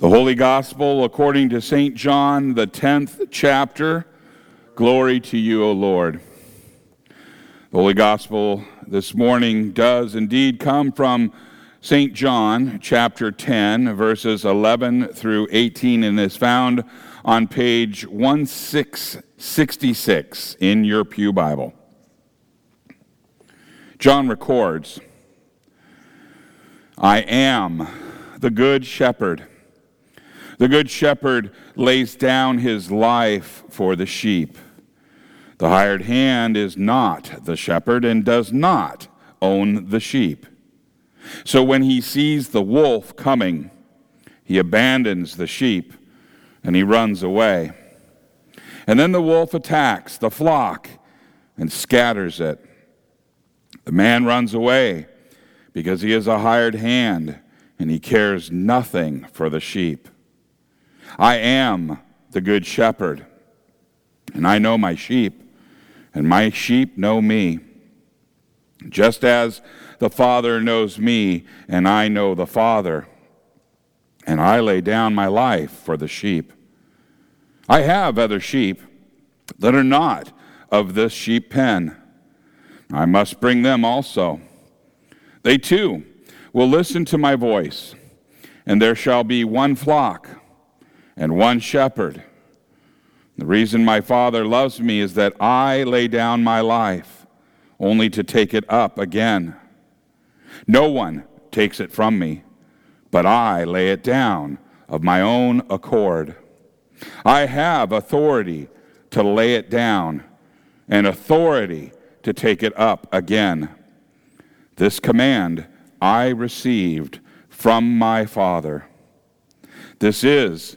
The Holy Gospel according to St. John, the 10th chapter. Glory to you, O Lord. The Holy Gospel this morning does indeed come from St. John, chapter 10, verses 11 through 18, and is found on page 1666 in your Pew Bible. John records I am the Good Shepherd. The Good Shepherd lays down his life for the sheep. The hired hand is not the shepherd and does not own the sheep. So when he sees the wolf coming, he abandons the sheep and he runs away. And then the wolf attacks the flock and scatters it. The man runs away because he is a hired hand and he cares nothing for the sheep. I am the good shepherd, and I know my sheep, and my sheep know me. Just as the Father knows me, and I know the Father, and I lay down my life for the sheep. I have other sheep that are not of this sheep pen. I must bring them also. They too will listen to my voice, and there shall be one flock and one shepherd. The reason my Father loves me is that I lay down my life only to take it up again. No one takes it from me, but I lay it down of my own accord. I have authority to lay it down and authority to take it up again. This command I received from my Father. This is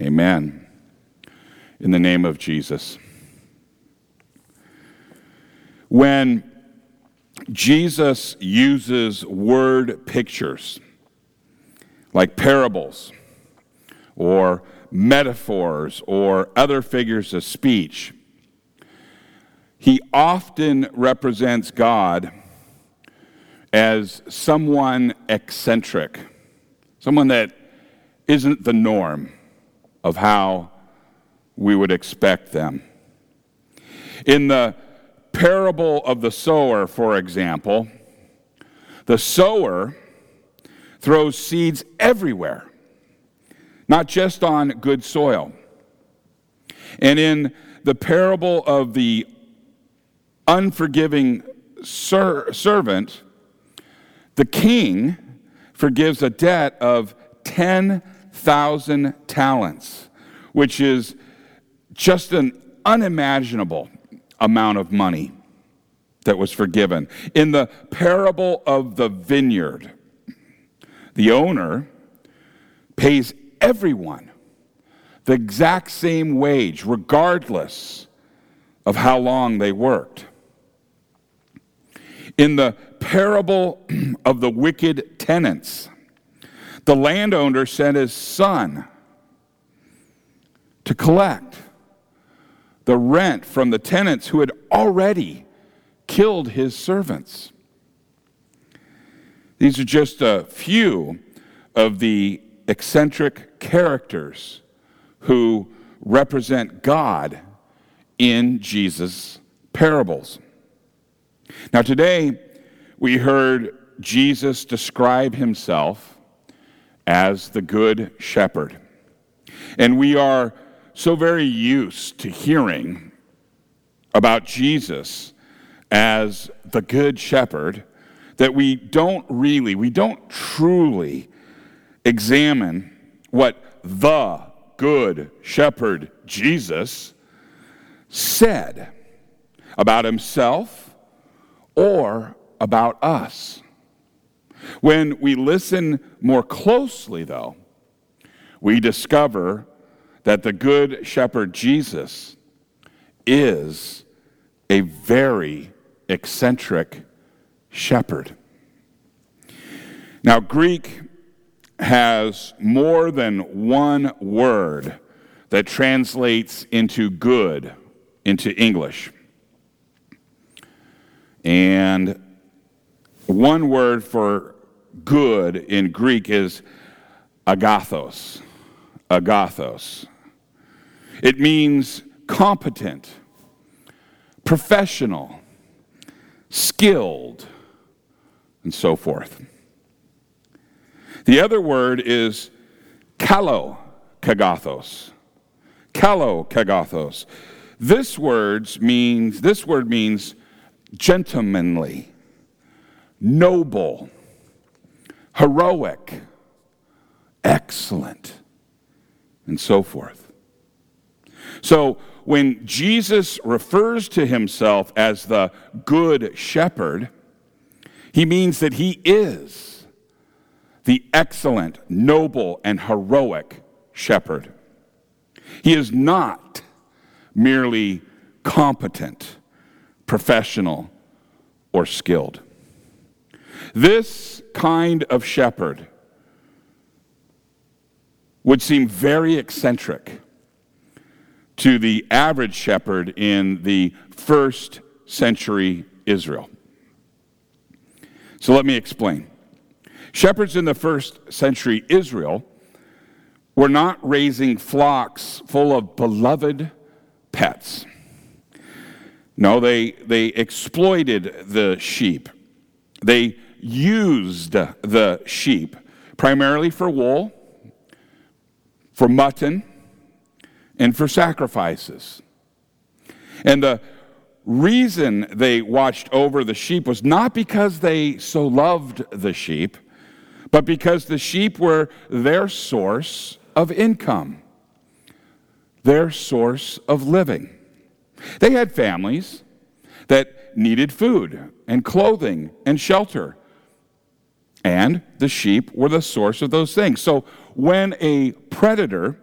Amen. In the name of Jesus. When Jesus uses word pictures like parables or metaphors or other figures of speech, he often represents God as someone eccentric, someone that isn't the norm of how we would expect them. In the parable of the sower, for example, the sower throws seeds everywhere, not just on good soil. And in the parable of the unforgiving ser- servant, the king forgives a debt of 10,000 talents, which is just an unimaginable amount of money that was forgiven. In the parable of the vineyard, the owner pays everyone the exact same wage, regardless of how long they worked. In the parable of the wicked tenants, the landowner sent his son to collect the rent from the tenants who had already killed his servants. These are just a few of the eccentric characters who represent God in Jesus' parables. Now, today, we heard Jesus describe himself as the Good Shepherd. And we are so very used to hearing about Jesus as the Good Shepherd that we don't really, we don't truly examine what the Good Shepherd Jesus said about himself or about us. When we listen more closely, though, we discover that the Good Shepherd Jesus is a very eccentric shepherd. Now, Greek has more than one word that translates into good into English. And one word for good in Greek is agathos. Agathos. It means competent, professional, skilled, and so forth. The other word is kalo kagathos. Kalo kagathos. This words means this word means gentlemanly, noble, heroic, excellent, and so forth. So when Jesus refers to himself as the good shepherd, he means that he is the excellent, noble, and heroic shepherd. He is not merely competent, professional, or skilled. This kind of shepherd would seem very eccentric to the average shepherd in the first century Israel. So let me explain. Shepherds in the first century Israel were not raising flocks full of beloved pets. No, they, they exploited the sheep. They used the sheep primarily for wool, for mutton, and for sacrifices. And the reason they watched over the sheep was not because they so loved the sheep, but because the sheep were their source of income, their source of living. They had families that needed food and clothing and shelter. And the sheep were the source of those things. So when a predator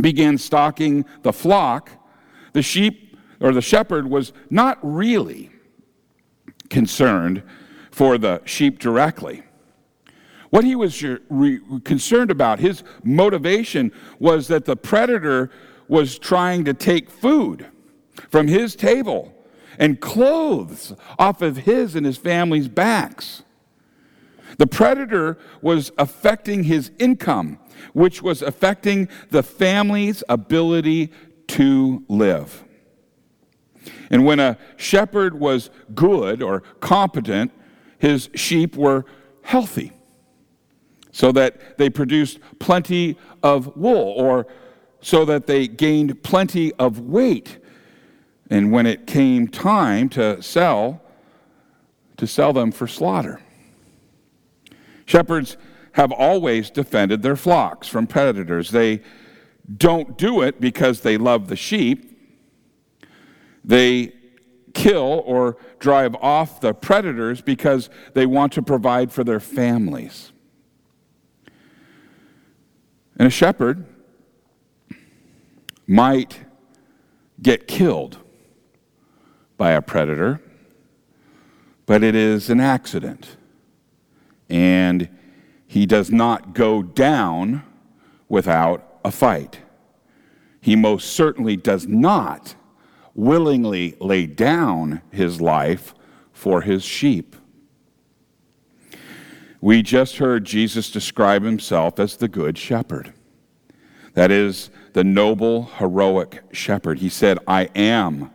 began stalking the flock, the sheep or the shepherd was not really concerned for the sheep directly. What he was concerned about, his motivation was that the predator was trying to take food from his table and clothes off of his and his family's backs. The predator was affecting his income, which was affecting the family's ability to live. And when a shepherd was good or competent, his sheep were healthy so that they produced plenty of wool, or so that they gained plenty of weight. And when it came time to sell, to sell them for slaughter. Shepherds have always defended their flocks from predators. They don't do it because they love the sheep. They kill or drive off the predators because they want to provide for their families. And a shepherd might get killed by a predator, but it is an accident. And he does not go down without a fight. He most certainly does not willingly lay down his life for his sheep. We just heard Jesus describe himself as the Good Shepherd. That is, the noble, heroic shepherd. He said, I am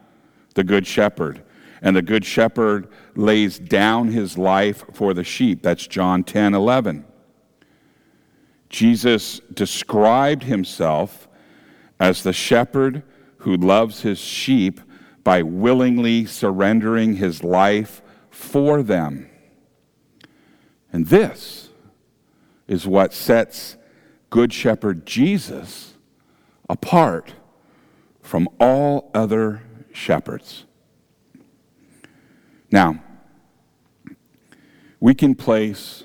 the Good Shepherd. And the Good Shepherd lays down his life for the sheep. That's John 10 11. Jesus described himself as the shepherd who loves his sheep by willingly surrendering his life for them. And this is what sets Good Shepherd Jesus apart from all other shepherds. Now, we can place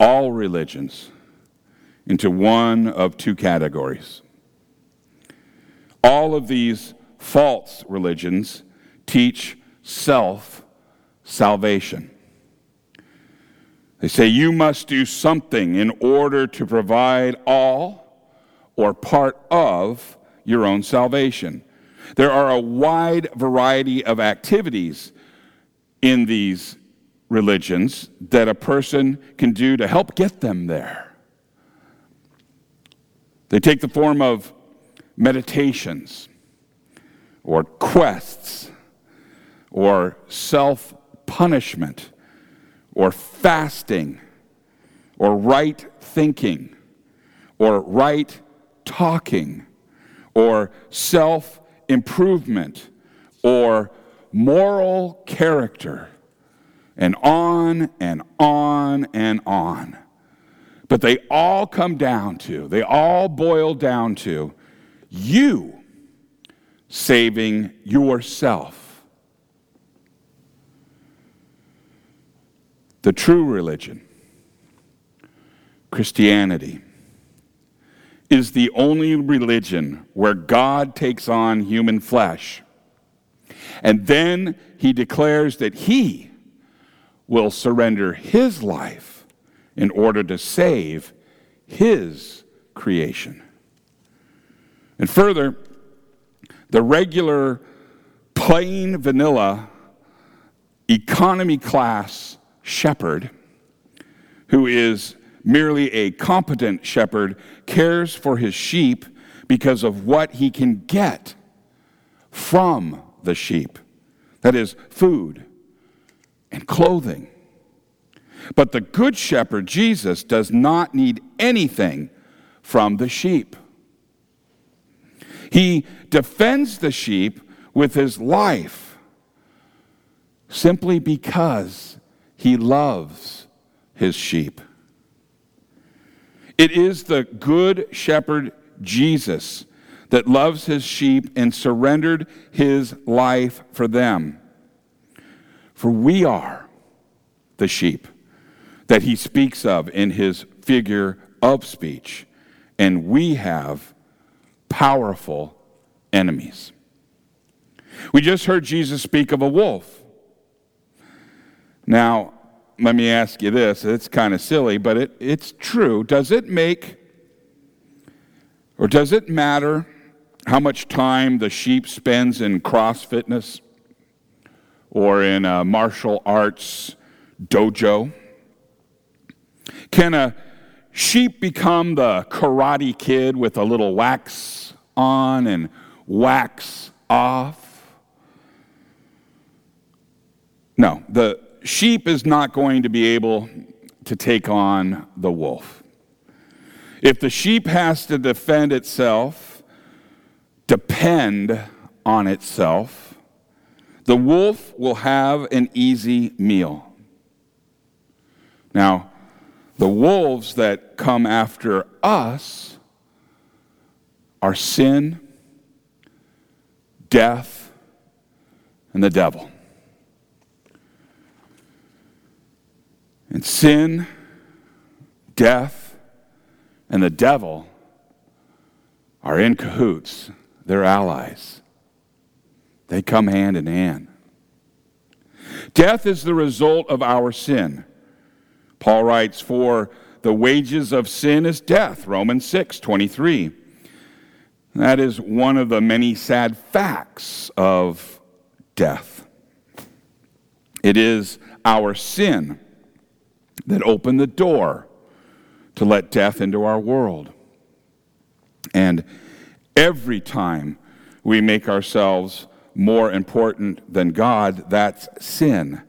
all religions into one of two categories. All of these false religions teach self salvation. They say you must do something in order to provide all or part of your own salvation. There are a wide variety of activities in these religions that a person can do to help get them there. They take the form of meditations or quests or self punishment or fasting or right thinking or right talking or self improvement or moral character, and on and on and on. But they all come down to, they all boil down to you saving yourself. The true religion, Christianity, is the only religion where God takes on human flesh. And then he declares that he will surrender his life in order to save his creation. And further, the regular, plain vanilla, economy class shepherd who is merely a competent shepherd, cares for his sheep because of what he can get from the sheep that is, food and clothing. But the good shepherd, Jesus, does not need anything from the sheep. He defends the sheep with his life simply because he loves his sheep. It is the good shepherd Jesus that loves his sheep and surrendered his life for them. For we are the sheep that he speaks of in his figure of speech, and we have powerful enemies. We just heard Jesus speak of a wolf. Now, let me ask you this. It's kind of silly, but it, it's true. Does it make, or does it matter how much time the sheep spends in cross fitness or in a martial arts dojo? Can a sheep become the karate kid with a little wax on and wax off? No, the sheep is not going to be able to take on the wolf. If the sheep has to defend itself, depend on itself, the wolf will have an easy meal. Now, the wolves that come after us are sin, death, and the devil. And sin, death, and the devil are in cahoots. They're allies. They come hand in hand. Death is the result of our sin. Paul writes, For the wages of sin is death, Romans 6 23. That is one of the many sad facts of death. It is our sin that opened the door to let death into our world. And every time we make ourselves more important than God, that's sin.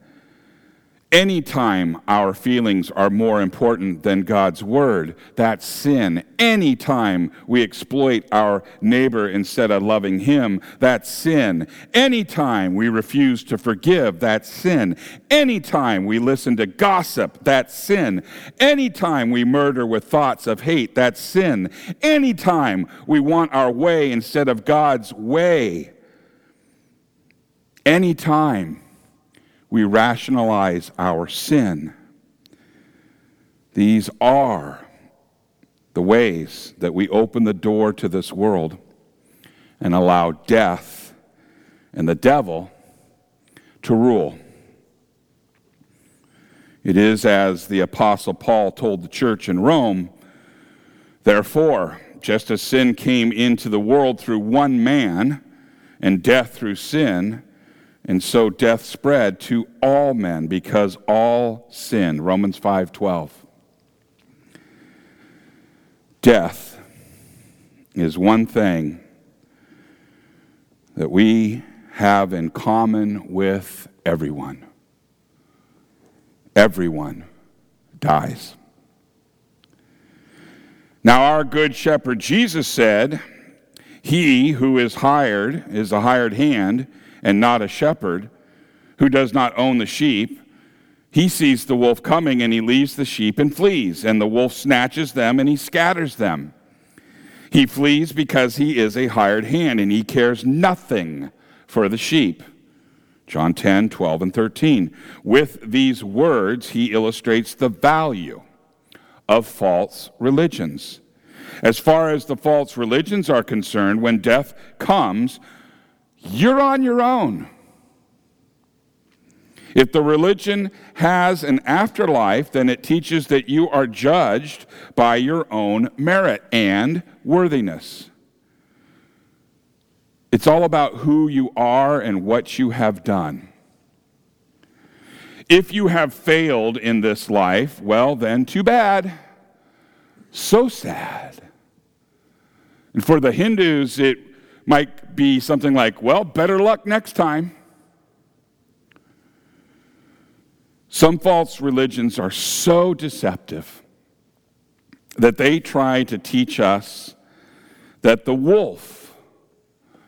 Anytime our feelings are more important than God's word, that's sin. Anytime we exploit our neighbor instead of loving him, that's sin. Anytime we refuse to forgive, that's sin. Anytime we listen to gossip, that's sin. Anytime we murder with thoughts of hate, that's sin. Anytime we want our way instead of God's way, anytime we rationalize our sin. These are the ways that we open the door to this world and allow death and the devil to rule. It is as the Apostle Paul told the church in Rome Therefore, just as sin came into the world through one man, and death through sin, and so death spread to all men because all sin. Romans 5:12. Death is one thing that we have in common with everyone. Everyone dies. Now, our good shepherd Jesus said, He who is hired is a hired hand and not a shepherd, who does not own the sheep. He sees the wolf coming and he leaves the sheep and flees, and the wolf snatches them and he scatters them. He flees because he is a hired hand and he cares nothing for the sheep. John 10, 12, and 13. With these words, he illustrates the value of false religions. As far as the false religions are concerned, when death comes, you're on your own. If the religion has an afterlife, then it teaches that you are judged by your own merit and worthiness. It's all about who you are and what you have done. If you have failed in this life, well, then too bad. So sad. And for the Hindus, it might be something like, well, better luck next time. Some false religions are so deceptive that they try to teach us that the wolf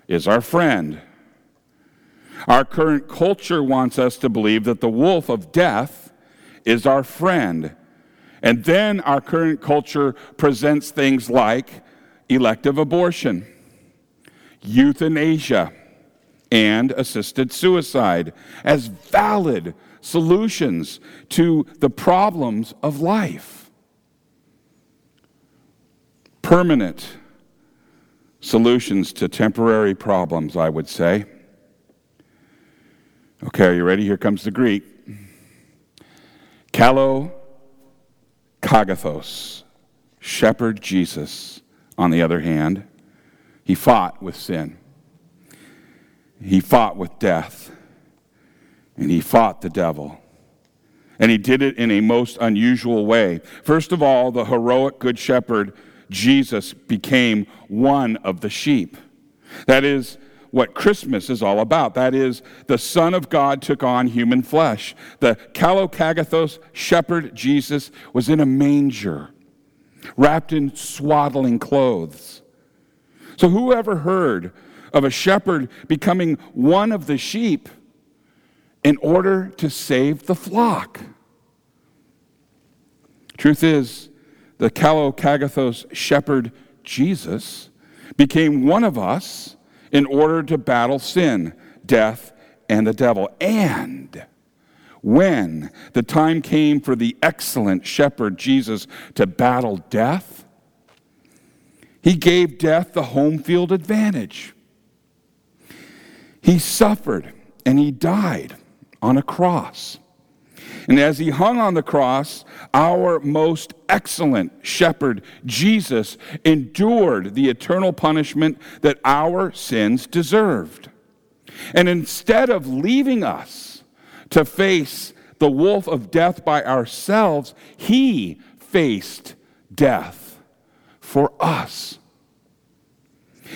is our friend. Our current culture wants us to believe that the wolf of death is our friend. And then our current culture presents things like elective abortion, euthanasia, and assisted suicide as valid solutions to the problems of life. Permanent solutions to temporary problems, I would say. Okay, are you ready? Here comes the Greek. Kalo kagathos, shepherd Jesus, on the other hand, he fought with sin. He fought with death. And he fought the devil. And he did it in a most unusual way. First of all, the heroic good shepherd, Jesus, became one of the sheep. That is what Christmas is all about. That is, the Son of God took on human flesh. The Kalokagathos shepherd, Jesus, was in a manger, wrapped in swaddling clothes. So, whoever heard of a shepherd becoming one of the sheep in order to save the flock? Truth is, the Kalokagathos shepherd, Jesus, became one of us in order to battle sin, death, and the devil. And when the time came for the excellent shepherd Jesus to battle death, he gave death the home field advantage. He suffered and he died on a cross. And as he hung on the cross, our most excellent shepherd, Jesus, endured the eternal punishment that our sins deserved. And instead of leaving us to face the wolf of death by ourselves, he faced death for us.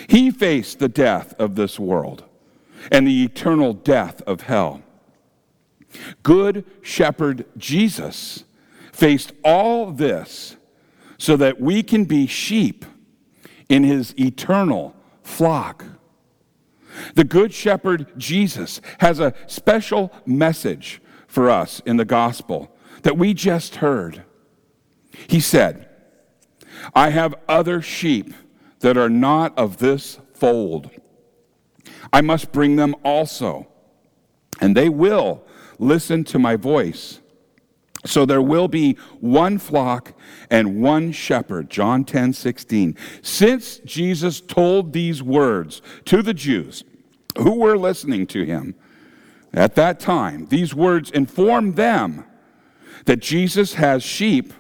He faced the death of this world and the eternal death of hell. Good shepherd Jesus faced all this so that we can be sheep in his eternal flock. The Good Shepherd Jesus has a special message for us in the gospel that we just heard. He said, I have other sheep that are not of this fold. I must bring them also, and they will listen to my voice. So there will be one flock and one shepherd. John 10 16. Since Jesus told these words to the Jews who were listening to him at that time, these words inform them that Jesus has sheep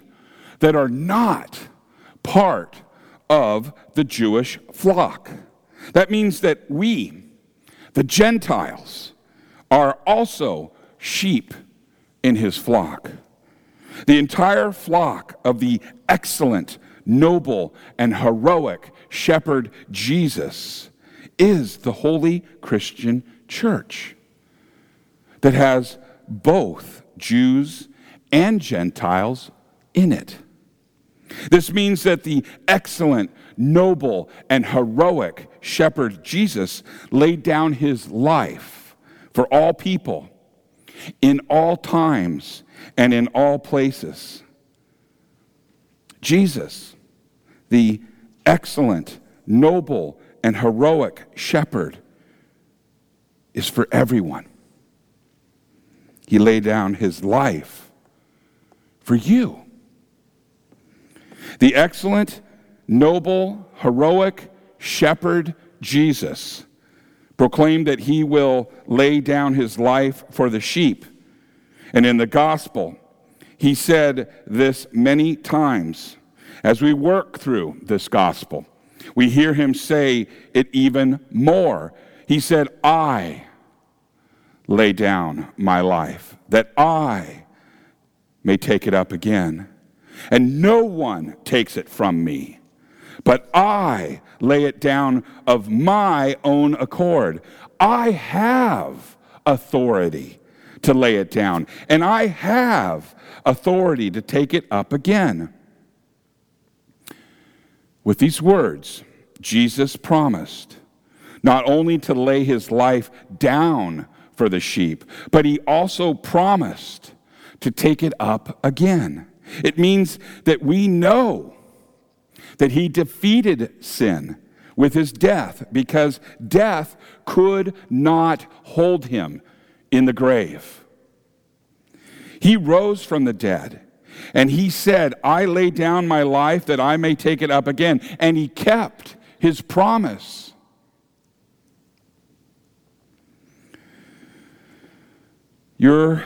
that are not part of the Jewish flock. That means that we, the Gentiles, are also sheep in his flock. The entire flock of the excellent, noble, and heroic shepherd Jesus is the holy Christian church that has both Jews and Gentiles in it. This means that the excellent, noble, and heroic shepherd Jesus laid down his life for all people in all times and in all places. Jesus, the excellent, noble, and heroic shepherd, is for everyone. He laid down his life for you. The excellent, noble, heroic shepherd Jesus proclaimed that he will lay down his life for the sheep. And in the gospel, he said this many times. As we work through this gospel, we hear him say it even more. He said, I lay down my life, that I may take it up again. And no one takes it from me, but I lay it down of my own accord. I have authority to lay it down, and I have authority to take it up again. With these words, Jesus promised not only to lay his life down for the sheep, but he also promised to take it up again. It means that we know that he defeated sin with his death because death could not hold him in the grave. He rose from the dead and he said, I lay down my life that I may take it up again. And he kept his promise. Your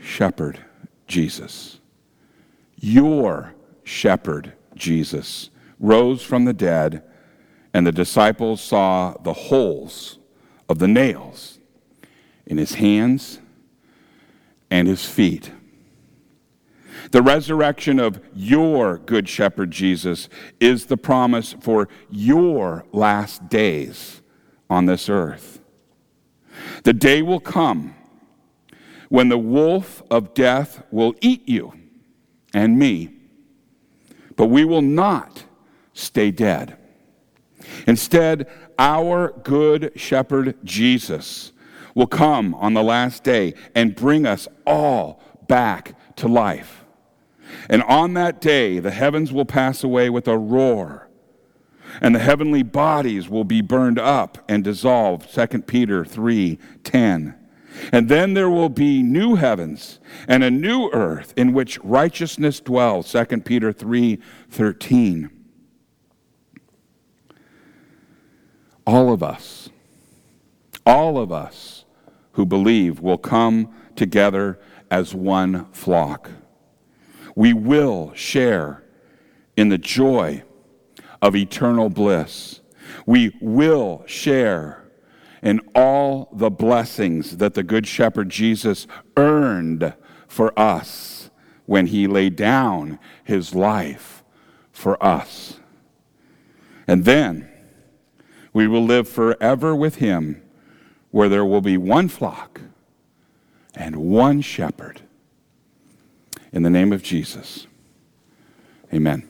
shepherd, Jesus, your shepherd, Jesus, rose from the dead, and the disciples saw the holes of the nails in his hands and his feet. The resurrection of your good shepherd Jesus is the promise for your last days on this earth. The day will come when the wolf of death will eat you and me, but we will not stay dead. Instead, our good shepherd Jesus will come on the last day and bring us all back to life. And on that day, the heavens will pass away with a roar, and the heavenly bodies will be burned up and dissolved. 2 Peter 3 10. And then there will be new heavens and a new earth in which righteousness dwells. 2 Peter 3 13. All of us, all of us who believe will come together as one flock. We will share in the joy of eternal bliss. We will share in all the blessings that the Good Shepherd Jesus earned for us when he laid down his life for us. And then, we will live forever with him, where there will be one flock and one shepherd. In the name of Jesus, amen.